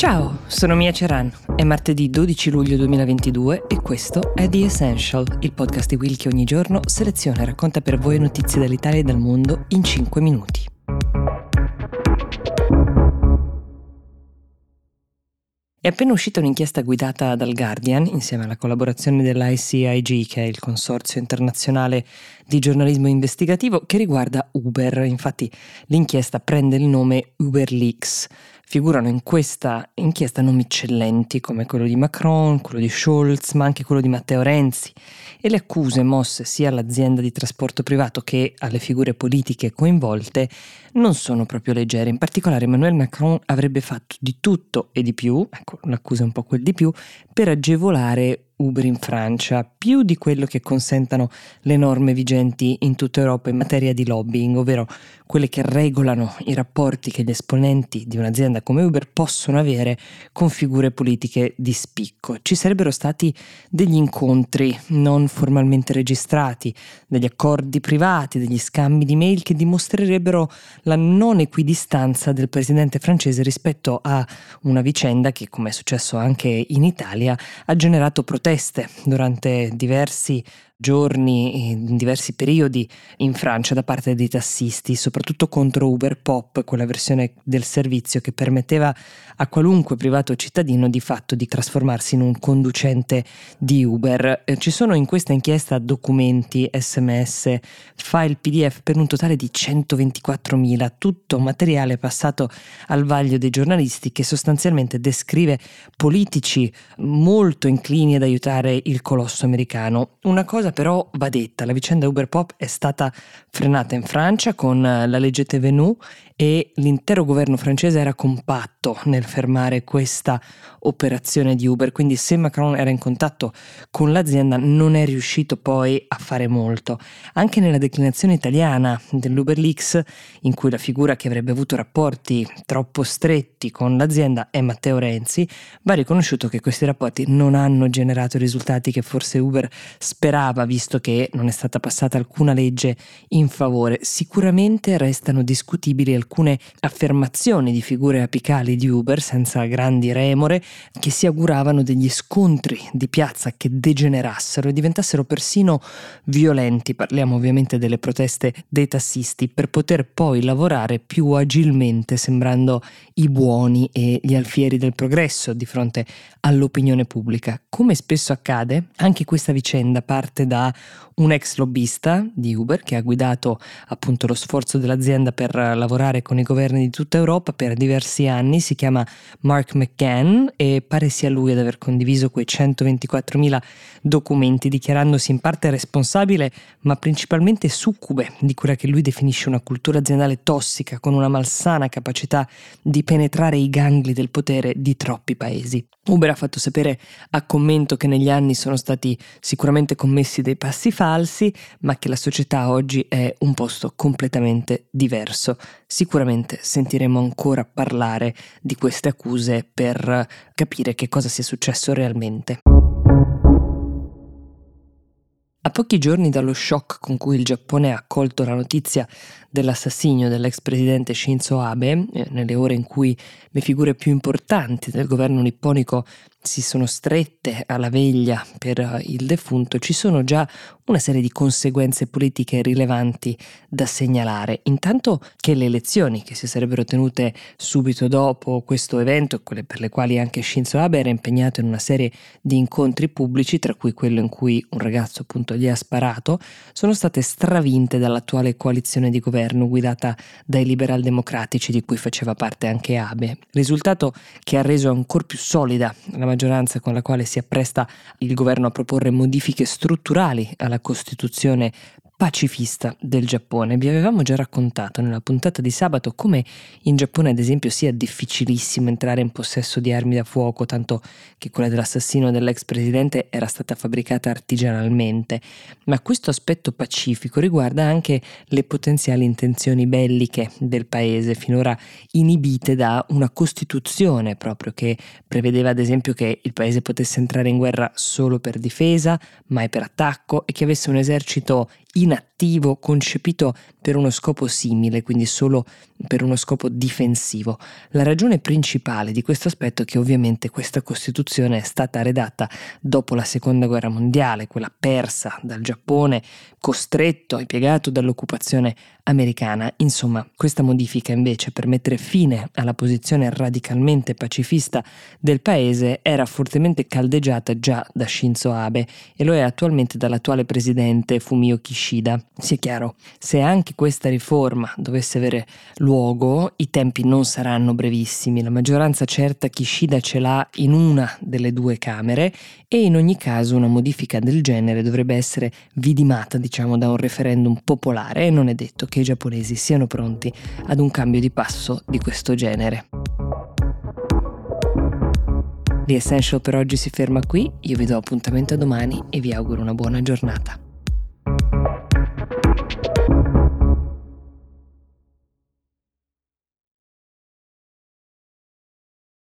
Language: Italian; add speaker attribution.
Speaker 1: Ciao, sono Mia Ceran. È martedì 12 luglio 2022 e questo è The Essential, il podcast di Will che ogni giorno seleziona e racconta per voi notizie dall'Italia e dal mondo in 5 minuti. È appena uscita un'inchiesta guidata dal Guardian, insieme alla collaborazione dell'ICIG, che è il consorzio internazionale di giornalismo investigativo, che riguarda Uber. Infatti l'inchiesta prende il nome Uber Leaks. Figurano in questa inchiesta nomi eccellenti come quello di Macron, quello di Scholz, ma anche quello di Matteo Renzi. E le accuse mosse sia all'azienda di trasporto privato che alle figure politiche coinvolte non sono proprio leggere. In particolare Emmanuel Macron avrebbe fatto di tutto e di più, ecco l'accusa è un po' quel di più, per agevolare Uber in Francia, più di quello che consentano le norme vigenti in tutta Europa in materia di lobbying, ovvero quelle che regolano i rapporti che gli esponenti di un'azienda come Uber possono avere con figure politiche di spicco. Ci sarebbero stati degli incontri non formalmente registrati, degli accordi privati, degli scambi di mail che dimostrerebbero la non equidistanza del presidente francese rispetto a una vicenda che, come è successo anche in Italia, ha generato proteste durante diversi giorni, in diversi periodi in Francia da parte dei tassisti, soprattutto contro Uber Pop, quella versione del servizio che permetteva a qualunque privato cittadino di fatto di trasformarsi in un conducente di Uber. Eh, ci sono in questa inchiesta documenti, sms, file PDF per un totale di 124.000, tutto materiale passato al vaglio dei giornalisti che sostanzialmente descrive politici molto inclini ad aiutare il colosso americano. Una cosa cosa però va detta, la vicenda Uber Pop è stata frenata in Francia con la legge Tevenu e l'intero governo francese era compatto nel fermare questa operazione di Uber, quindi se Macron era in contatto con l'azienda non è riuscito poi a fare molto. Anche nella declinazione italiana dell'Uber Leaks, in cui la figura che avrebbe avuto rapporti troppo stretti con l'azienda è Matteo Renzi, va riconosciuto che questi rapporti non hanno generato i risultati che forse Uber sperava, visto che non è stata passata alcuna legge in favore. Sicuramente restano discutibili alcune affermazioni di figure apicali di Uber senza grandi remore che si auguravano degli scontri di piazza che degenerassero e diventassero persino violenti. Parliamo ovviamente delle proteste dei tassisti per poter poi lavorare più agilmente sembrando i buoni e gli alfieri del progresso di fronte all'opinione pubblica. Come spesso accade, anche questa vicenda parte da un ex lobbista di Uber che ha guidato appunto lo sforzo dell'azienda per lavorare con i governi di tutta Europa per diversi anni, si chiama Mark McGann e pare sia lui ad aver condiviso quei 124.000 documenti dichiarandosi in parte responsabile ma principalmente succube di quella che lui definisce una cultura aziendale tossica con una malsana capacità di penetrare i gangli del potere di troppi paesi. Uber ha fatto sapere a commento che negli anni sono stati sicuramente commessi dei passi falsi, ma che la società oggi è un posto completamente diverso. Sicuramente sentiremo ancora parlare di queste accuse per capire che cosa sia successo realmente. A pochi giorni dallo shock con cui il Giappone ha accolto la notizia dell'assassinio dell'ex presidente Shinzo Abe, eh, nelle ore in cui le figure più importanti del governo nipponico si sono strette alla veglia per eh, il defunto, ci sono già una serie di conseguenze politiche rilevanti da segnalare. Intanto che le elezioni che si sarebbero tenute subito dopo questo evento, quelle per le quali anche Shinzo Abe era impegnato in una serie di incontri pubblici, tra cui quello in cui un ragazzo appunto gli ha sparato, sono state stravinte dall'attuale coalizione di governo guidata dai liberal democratici di cui faceva parte anche Abe. Risultato che ha reso ancora più solida la maggioranza con la quale si appresta il governo a proporre modifiche strutturali alla Costituzione pacifista del Giappone. Vi avevamo già raccontato nella puntata di sabato come in Giappone, ad esempio, sia difficilissimo entrare in possesso di armi da fuoco, tanto che quella dell'assassino dell'ex presidente era stata fabbricata artigianalmente. Ma questo aspetto pacifico riguarda anche le potenziali intenzioni belliche del paese, finora inibite da una costituzione proprio che prevedeva, ad esempio, che il paese potesse entrare in guerra solo per difesa, mai per attacco e che avesse un esercito in inattivo, concepito per uno scopo simile, quindi solo per uno scopo difensivo. La ragione principale di questo aspetto è che ovviamente questa Costituzione è stata redatta dopo la Seconda Guerra Mondiale, quella persa dal Giappone, costretto e piegato dall'occupazione americana. Insomma, questa modifica invece per mettere fine alla posizione radicalmente pacifista del paese era fortemente caldeggiata già da Shinzo Abe e lo è attualmente dall'attuale presidente Fumio Kishida. Sia chiaro, se anche questa riforma dovesse avere luogo, i tempi non saranno brevissimi. La maggioranza certa Kishida ce l'ha in una delle due Camere e in ogni caso una modifica del genere dovrebbe essere vidimata, diciamo, da un referendum popolare e non è detto che i giapponesi siano pronti ad un cambio di passo di questo genere. The Essential per oggi si ferma qui, io vi do appuntamento a domani e vi auguro una buona giornata.